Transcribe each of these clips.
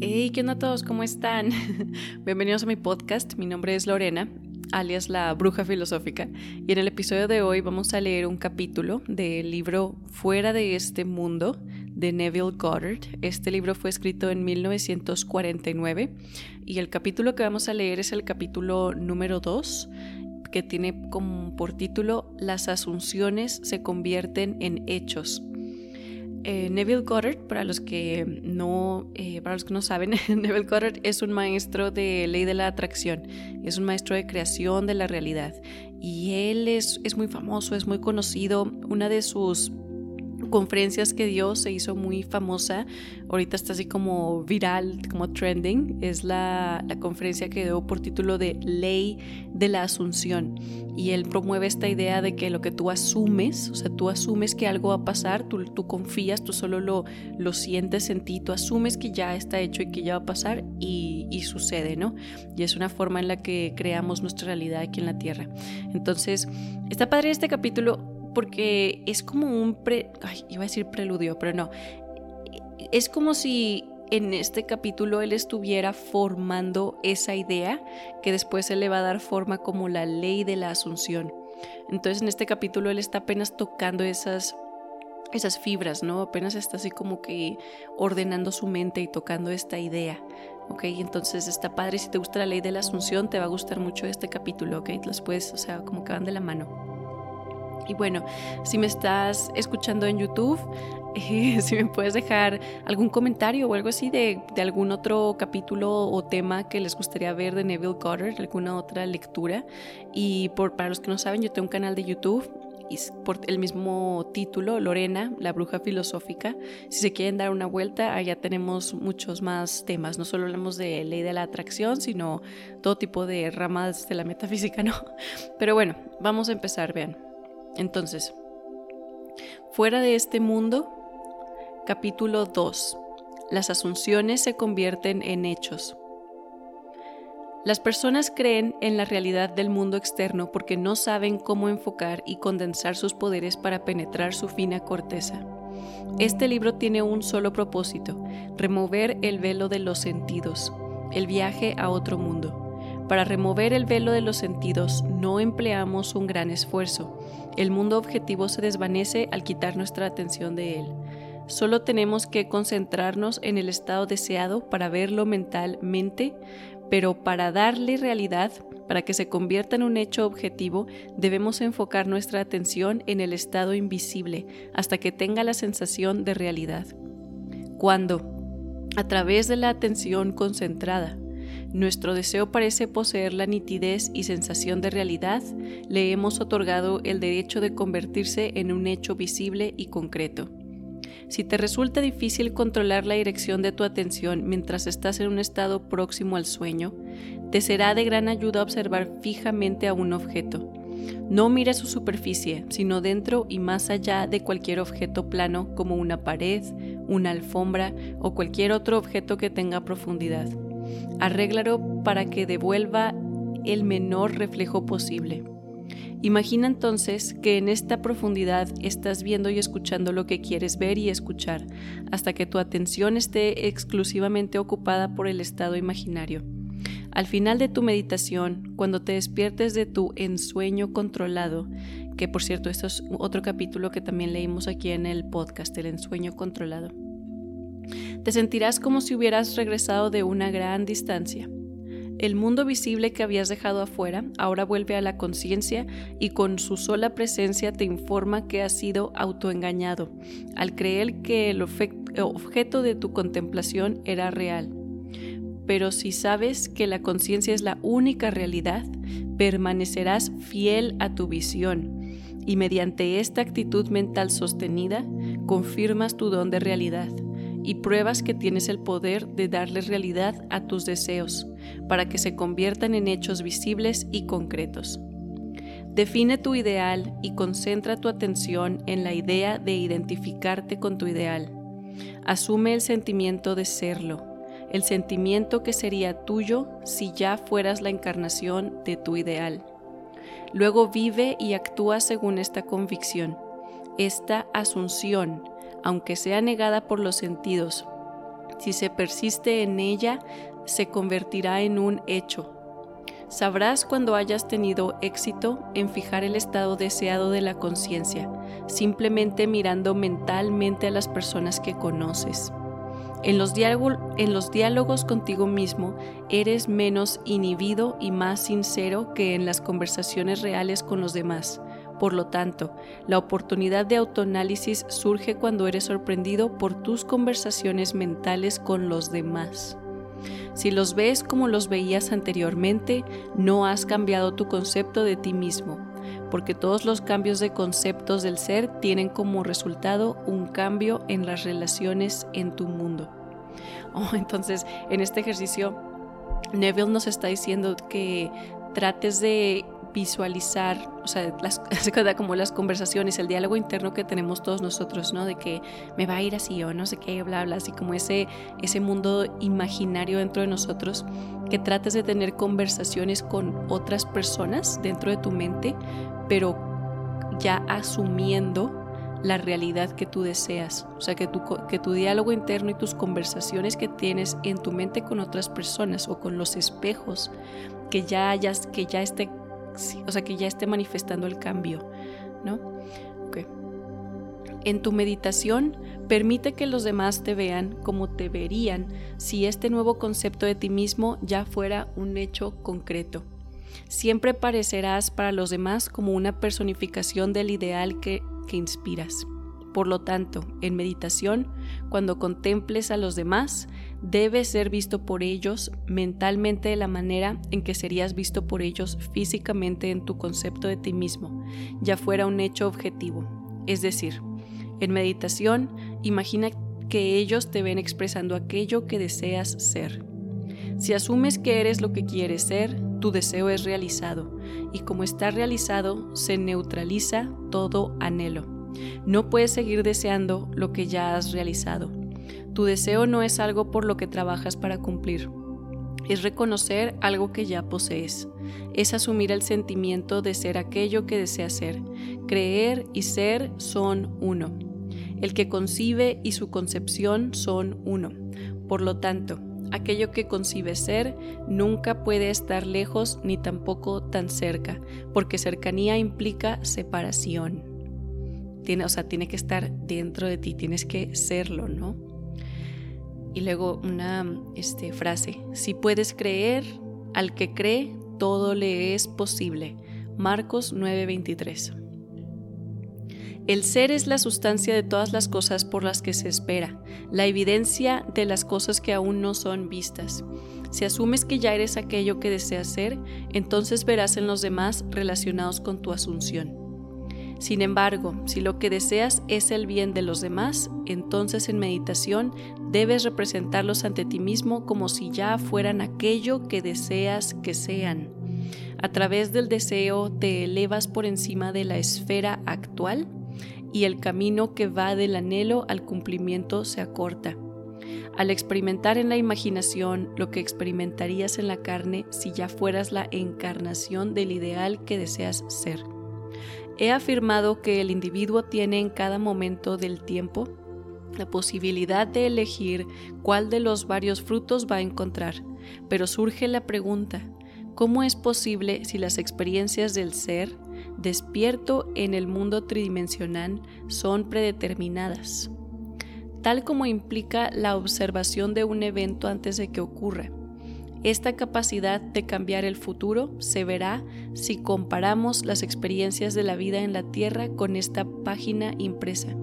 Hey, ¿qué onda a todos? ¿Cómo están? Bienvenidos a mi podcast. Mi nombre es Lorena, alias la bruja filosófica, y en el episodio de hoy vamos a leer un capítulo del libro Fuera de este mundo de Neville Goddard. Este libro fue escrito en 1949 y el capítulo que vamos a leer es el capítulo número 2 que tiene como por título Las asunciones se convierten en hechos. Eh, Neville Goddard, para los que no, eh, para los que no saben, Neville Goddard es un maestro de ley de la atracción, es un maestro de creación de la realidad y él es, es muy famoso, es muy conocido. Una de sus conferencias que dio se hizo muy famosa, ahorita está así como viral, como trending, es la, conferencia que dio por título de Ley de la Asunción. Y él promueve esta idea de que lo que tú asumes, o sea, tú asumes que algo va a pasar, tú, tú confías, tú solo lo, lo sientes en ti, tú asumes que ya está hecho y que ya va a pasar y, y sucede, ¿no? Y es una forma en la que creamos nuestra realidad aquí en la Tierra. Entonces, está padre este capítulo porque es como un pre, iba a decir preludio, pero no. Es como si en este capítulo él estuviera formando esa idea que después se le va a dar forma como la ley de la asunción. Entonces en este capítulo él está apenas tocando esas esas fibras, ¿no? Apenas está así como que ordenando su mente y tocando esta idea, ¿ok? Entonces está padre, si te gusta la ley de la asunción, te va a gustar mucho este capítulo, ¿ok? Las puedes, o sea, como que van de la mano. Y bueno, si me estás escuchando en YouTube, eh, si me puedes dejar algún comentario o algo así de, algún otro capítulo o tema que les gustaría ver de Neville Goddard, alguna otra lectura. Y por, para los que no saben, yo tengo un canal de YouTube por el mismo título, Lorena, la bruja filosófica. Si se quieren dar una vuelta, allá tenemos muchos más temas. No solo hablamos de ley de la atracción, sino todo tipo de ramas de la metafísica, ¿no? Pero bueno, vamos a empezar, vean. Entonces, fuera de este mundo, capítulo 2. Las asunciones se convierten en hechos. Las personas creen en la realidad del mundo externo porque no saben cómo enfocar y condensar sus poderes para penetrar su fina corteza. Este libro tiene un solo propósito, remover el velo de los sentidos, el viaje a otro mundo. Para remover el velo de los sentidos no empleamos un gran esfuerzo. El mundo objetivo se desvanece al quitar nuestra atención de él. Solo tenemos que concentrarnos en el estado deseado para verlo mentalmente, pero para darle realidad, para que se convierta en un hecho objetivo, debemos enfocar nuestra atención en el estado invisible hasta que tenga la sensación de realidad. Cuando, a través de la atención concentrada, nuestro deseo parece poseer la nitidez y sensación de realidad, le hemos otorgado el derecho de convertirse en un hecho visible y concreto. Si te resulta difícil controlar la dirección de tu atención mientras estás en un estado próximo al sueño, te será de gran ayuda observar fijamente a un objeto. No mire su superficie, sino dentro y más allá de cualquier objeto plano como una pared, una alfombra o cualquier otro objeto que tenga profundidad. Arréglalo para que devuelva el menor reflejo posible. Imagina entonces que en esta profundidad estás viendo y escuchando lo que quieres ver y escuchar, hasta que tu atención esté exclusivamente ocupada por el estado imaginario. Al final de tu meditación, cuando te despiertes de tu ensueño controlado, que por cierto esto es otro capítulo que también leímos aquí en el podcast, el ensueño controlado, te sentirás como si hubieras regresado de una gran distancia. El mundo visible que habías dejado afuera ahora vuelve a la conciencia y con su sola presencia te informa que has sido autoengañado al creer que el objeto de tu contemplación era real. Pero si sabes que la conciencia es la única realidad, permanecerás fiel a tu visión y mediante esta actitud mental sostenida confirmas tu don de realidad y pruebas que tienes el poder de darle realidad a tus deseos para que se conviertan en hechos visibles y concretos. Define tu ideal y concentra tu atención en la idea de identificarte con tu ideal. Asume el sentimiento de serlo, el sentimiento que sería tuyo si ya fueras la encarnación de tu ideal. Luego vive y actúa según esta convicción, esta asunción, aunque sea negada por los sentidos, Si se persiste en ella, se convertirá en un hecho. Sabrás cuando hayas tenido éxito en fijar el estado deseado de la conciencia, simplemente mirando mentalmente a las personas que conoces. En los, en los, diálogos contigo mismo eres menos inhibido y más sincero que en las conversaciones reales con los demás. Por lo tanto, la oportunidad de autoanálisis surge cuando eres sorprendido por tus conversaciones mentales con los demás. Si los ves como los veías anteriormente, no has cambiado tu concepto de ti mismo, porque todos los cambios de conceptos del ser tienen como resultado un cambio en las relaciones en tu mundo. Oh, entonces, en este ejercicio, Neville nos está diciendo que trates de visualizar, o sea, las, como las conversaciones, el diálogo interno que tenemos todos nosotros, ¿no? De que me va a ir así o no sé qué, bla, bla, así como ese, ese mundo imaginario dentro de nosotros, que trates de tener conversaciones con otras personas dentro de tu mente, pero ya asumiendo la realidad que tú deseas. O sea, que tu, que tu diálogo interno y tus conversaciones que tienes en tu mente con otras personas o con los espejos, que ya hayas, que ya esté o sea, que ya esté manifestando el cambio, ¿no? En tu meditación, permite que los demás te vean como te verían si este nuevo concepto de ti mismo ya fuera un hecho concreto. Siempre parecerás para los demás como una personificación del ideal que, que inspiras. Por lo tanto, en meditación, cuando contemples a los demás, debes ser visto por ellos mentalmente de la manera en que serías visto por ellos físicamente en tu concepto de ti mismo, ya fuera un hecho objetivo. Es decir, en meditación, imagina que ellos te ven expresando aquello que deseas ser. Si asumes que eres lo que quieres ser, tu deseo es realizado, y como está realizado, se neutraliza todo anhelo. No puedes seguir deseando lo que ya has realizado. Tu deseo no es algo por lo que trabajas para cumplir. Es reconocer algo que ya posees. Es asumir el sentimiento de ser aquello que deseas ser. Creer y ser son uno. El que concibe y su concepción son uno. Por lo tanto, aquello que concibe ser nunca puede estar lejos ni tampoco tan cerca, porque cercanía implica separación tiene, o sea, tiene que estar dentro de ti, tienes que serlo, ¿no? Y luego una este, frase, si puedes creer, al que cree, todo le es posible. Marcos 9:23. El ser es la sustancia de todas las cosas por las que se espera, la evidencia de las cosas que aún no son vistas. Si asumes que ya eres aquello que deseas ser, entonces verás en los demás relacionados con tu asunción. Sin embargo, si lo que deseas es el bien de los demás, entonces en meditación debes representarlos ante ti mismo como si ya fueran aquello que deseas que sean. A través del deseo te elevas por encima de la esfera actual y el camino que va del anhelo al cumplimiento se acorta. Al experimentar en la imaginación lo que experimentarías en la carne si ya fueras la encarnación del ideal que deseas ser. He afirmado que el individuo tiene en cada momento del tiempo la posibilidad de elegir cuál de los varios frutos va a encontrar, pero surge la pregunta, ¿cómo es posible si las experiencias del ser, despierto en el mundo tridimensional, son predeterminadas? Tal como implica la observación de un evento antes de que ocurra, esta capacidad de cambiar el futuro se verá si comparamos las experiencias de la vida en la Tierra con esta página impresa.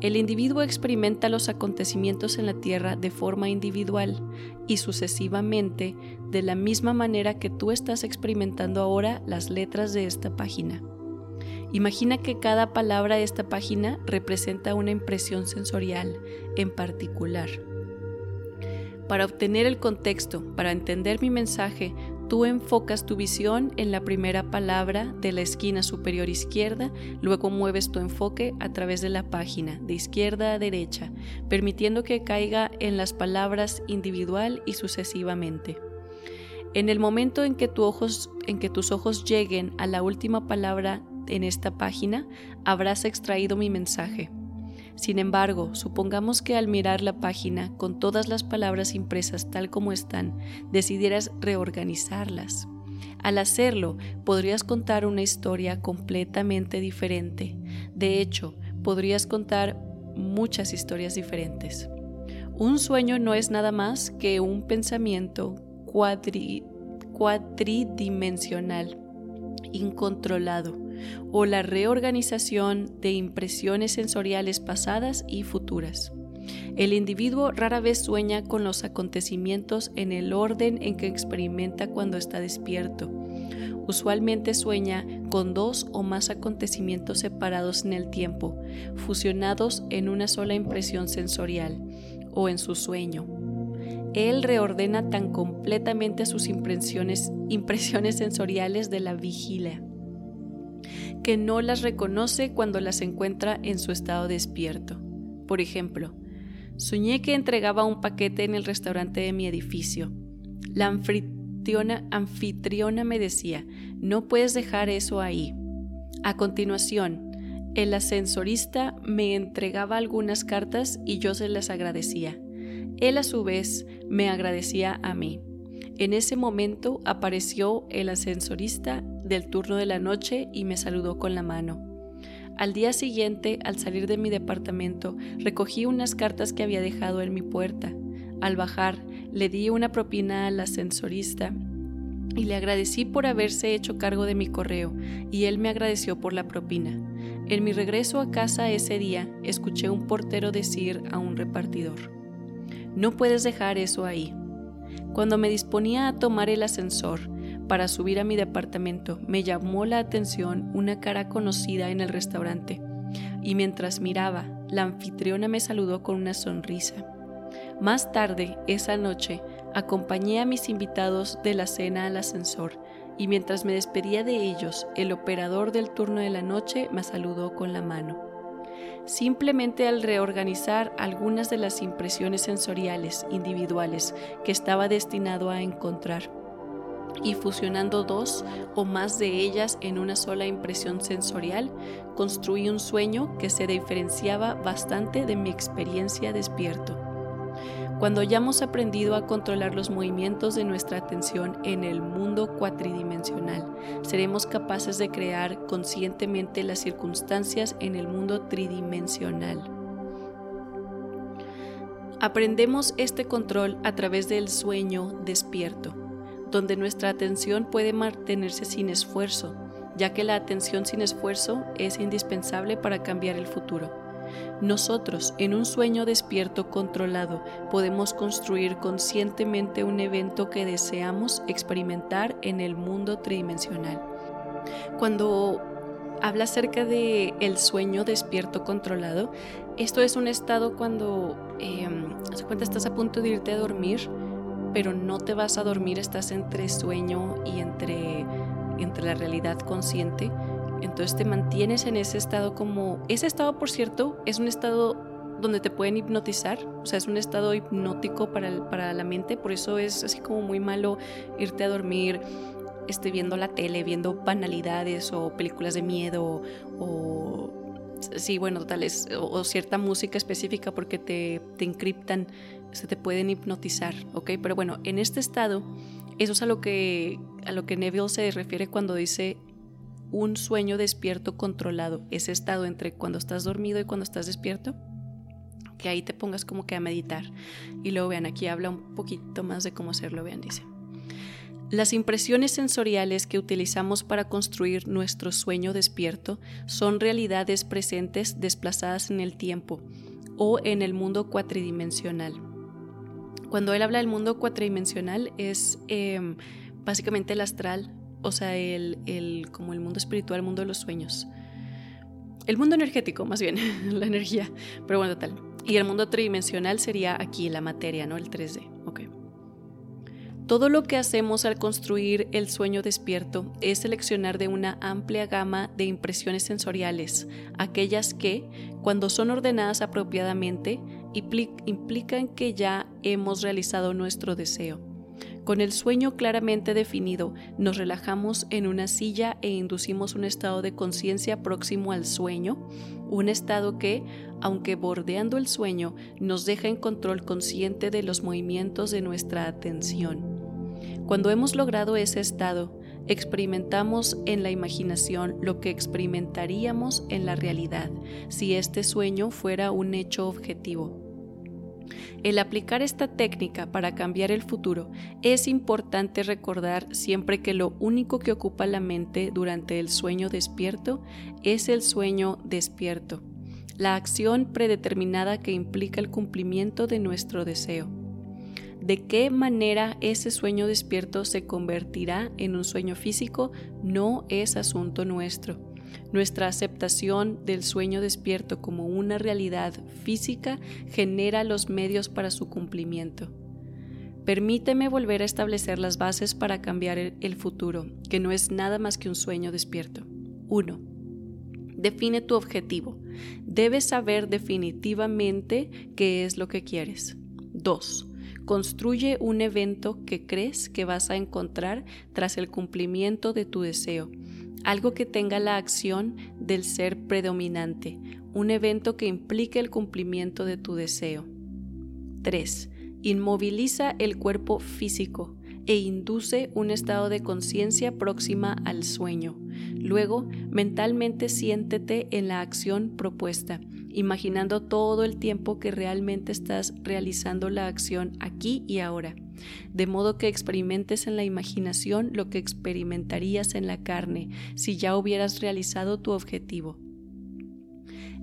El individuo experimenta los acontecimientos en la Tierra de forma individual y sucesivamente de la misma manera que tú estás experimentando ahora las letras de esta página. Imagina que cada palabra de esta página representa una impresión sensorial en particular. Para obtener el contexto, para entender mi mensaje, tú enfocas tu visión en la primera palabra de la esquina superior izquierda, luego mueves tu enfoque a través de la página, de izquierda a derecha, permitiendo que caiga en las palabras individual y sucesivamente. En el momento en que, tus ojos lleguen a la última palabra en esta página, habrás extraído mi mensaje. Sin embargo, supongamos que al mirar la página con todas las palabras impresas tal como están, decidieras reorganizarlas. Al hacerlo, podrías contar una historia completamente diferente. De hecho, podrías contar muchas historias diferentes. Un sueño no es nada más que un pensamiento cuatridimensional, incontrolado, o la reorganización de impresiones sensoriales pasadas y futuras. El individuo rara vez sueña con los acontecimientos en el orden en que experimenta cuando está despierto. Usualmente sueña con dos o más acontecimientos separados en el tiempo, fusionados en una sola impresión sensorial o en su sueño. Él reordena tan completamente sus impresiones, impresiones sensoriales de la vigilia que no las reconoce cuando las encuentra en su estado despierto. Por ejemplo, soñé que entregaba un paquete en el restaurante de mi edificio. La anfitriona, anfitriona me decía, no puedes dejar eso ahí. A continuación, el ascensorista me entregaba algunas cartas y yo se las agradecía. Él a su vez me agradecía a mí. En ese momento apareció el ascensorista del turno de la noche y me saludó con la mano. Al día siguiente, al salir de mi departamento, recogí unas cartas que había dejado en mi puerta. Al bajar, le di una propina al ascensorista y le agradecí por haberse hecho cargo de mi correo, y él me agradeció por la propina. En mi regreso a casa ese día, escuché un portero decir a un repartidor, No puedes dejar eso ahí. Cuando me disponía a tomar el ascensor para subir a mi departamento, me llamó la atención una cara conocida en el restaurante, y mientras miraba, la anfitriona me saludó con una sonrisa. Más tarde, esa noche, acompañé a mis invitados de la cena al ascensor, y mientras me despedía de ellos, el operador del turno de la noche me saludó con la mano simplemente al reorganizar algunas de las impresiones sensoriales individuales que estaba destinado a encontrar y fusionando dos o más de ellas en una sola impresión sensorial, construí un sueño que se diferenciaba bastante de mi experiencia despierto. Cuando hayamos aprendido a controlar los movimientos de nuestra atención en el mundo cuatridimensional, seremos capaces de crear conscientemente las circunstancias en el mundo tridimensional. Aprendemos este control a través del sueño despierto, donde nuestra atención puede mantenerse sin esfuerzo, ya que la atención sin esfuerzo es indispensable para cambiar el futuro. Nosotros, en un sueño despierto controlado, podemos construir conscientemente un evento que deseamos experimentar en el mundo tridimensional. Cuando habla acerca de el sueño despierto controlado, esto es un estado cuando eh, cuenta estás a punto de irte a dormir, pero no te vas a dormir, estás entre sueño y entre, entre la realidad consciente. Entonces te mantienes en ese estado como... Ese estado, por cierto, es un estado donde te pueden hipnotizar, o sea, es un estado hipnótico para, para la mente, por eso es así como muy malo irte a dormir este, viendo la tele, viendo banalidades o películas de miedo o... Sí, bueno, tales, o, cierta música específica porque te, te encriptan, se te pueden hipnotizar, ¿ok? Pero bueno, en este estado, eso es a lo que, a lo que Neville se refiere cuando dice un sueño despierto controlado, ese estado entre cuando estás dormido y cuando estás despierto, que ahí te pongas como que a meditar. Y luego vean, aquí habla un poquito más de cómo hacerlo, vean, dice. Las impresiones sensoriales que utilizamos para construir nuestro sueño despierto son realidades presentes desplazadas en el tiempo o en el mundo cuatridimensional. Cuando él habla del mundo cuatridimensional es em, básicamente el astral, o sea, el, como el mundo espiritual, el mundo de los sueños. El mundo energético, más bien, la energía. Pero bueno, tal. Y el mundo tridimensional sería aquí, la materia, ¿no? El 3D. Ok. Todo lo que hacemos al construir el sueño despierto es seleccionar de una amplia gama de impresiones sensoriales, aquellas que, cuando son ordenadas apropiadamente, implican que ya hemos realizado nuestro deseo Con el sueño claramente definido, nos relajamos en una silla e inducimos un estado de conciencia próximo al sueño, un estado que, aunque bordeando el sueño, nos deja en control consciente de los movimientos de nuestra atención. Cuando hemos logrado ese estado, experimentamos en la imaginación lo que experimentaríamos en la realidad si este sueño fuera un hecho objetivo. El aplicar esta técnica para cambiar el futuro es importante recordar siempre que lo único que ocupa la mente durante el sueño despierto es el sueño despierto, la acción predeterminada que implica el cumplimiento de nuestro deseo. De qué manera ese sueño despierto se convertirá en un sueño físico no es asunto nuestro. Nuestra aceptación del sueño despierto como una realidad física genera los medios para su cumplimiento. Permíteme volver a establecer las bases para cambiar el futuro, que no es nada más que un sueño despierto. 1. Define tu objetivo. Debes saber definitivamente qué es lo que quieres. 2. Construye un evento que crees que vas a encontrar tras el cumplimiento de tu deseo algo que tenga la acción del ser predominante, un evento que implique el cumplimiento de tu deseo. 3. Inmoviliza el cuerpo físico e induce un estado de conciencia próxima al sueño. Luego, mentalmente siéntete en la acción propuesta, imaginando todo el tiempo que realmente estás realizando la acción aquí y ahora de modo que experimentes en la imaginación lo que experimentarías en la carne si ya hubieras realizado tu objetivo.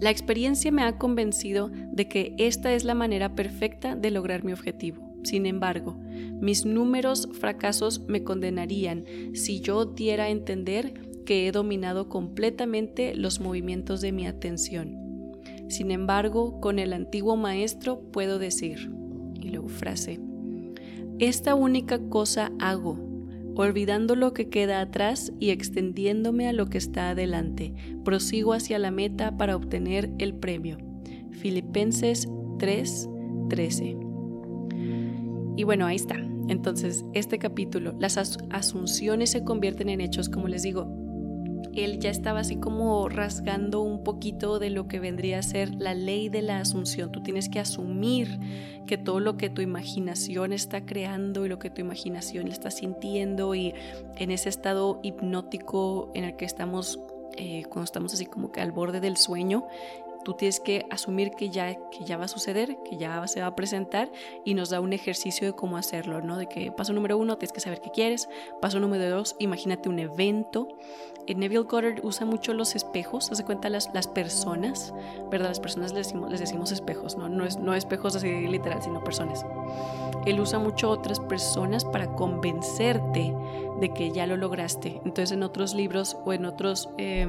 La experiencia me ha convencido de que esta es la manera perfecta de lograr mi objetivo. Sin embargo, mis números fracasos me condenarían si yo diera a entender que he dominado completamente los movimientos de mi atención. Sin embargo, con el antiguo maestro puedo decir, y luego frase, esta única cosa hago, olvidando lo que queda atrás y extendiéndome a lo que está adelante. Prosigo hacia la meta para obtener el premio. Filipenses 3:13. Y bueno, ahí está. Entonces, este capítulo, las asunciones se convierten en hechos, como les digo, él ya estaba así como rasgando un poquito de lo que vendría a ser la ley de la asunción. Tú tienes que asumir que todo lo que tu imaginación está creando y lo que tu imaginación está sintiendo y en ese estado hipnótico en el que estamos eh, cuando estamos así como que al borde del sueño, tú tienes que asumir que ya, que ya va a suceder, que ya se va a presentar y nos da un ejercicio de cómo hacerlo, ¿no? De que paso número uno, tienes que saber qué quieres. Paso número dos, imagínate un evento. En Neville Goddard usa mucho los espejos, hace cuenta las, las personas, ¿verdad? Las personas les decimos, les decimos espejos, ¿no? No, es, no espejos así literal, sino personas. Él usa mucho otras personas para convencerte de que ya lo lograste. Entonces en otros libros o en otros... Eh,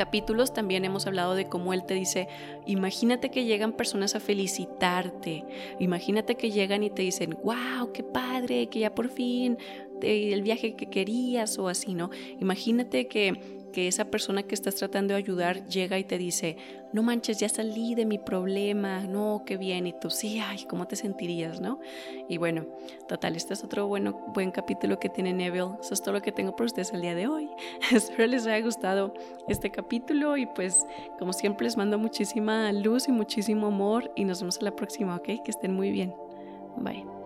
capítulos también hemos hablado de cómo Él te dice, imagínate que llegan personas a felicitarte, imagínate que llegan y te dicen, wow, qué padre, que ya por fin el viaje que querías o así, ¿no? Imagínate que que esa persona que estás tratando de ayudar llega y te dice, no manches, ya salí de mi problema, no, qué bien, y tú sí, ay, ¿cómo te sentirías, no? Y bueno, total, este es otro bueno, buen capítulo que tiene Neville, eso es todo lo que tengo por ustedes el día de hoy. Espero les haya gustado este capítulo y pues como siempre les mando muchísima luz y muchísimo amor y nos vemos a la próxima, ¿ok? Que estén muy bien. Bye.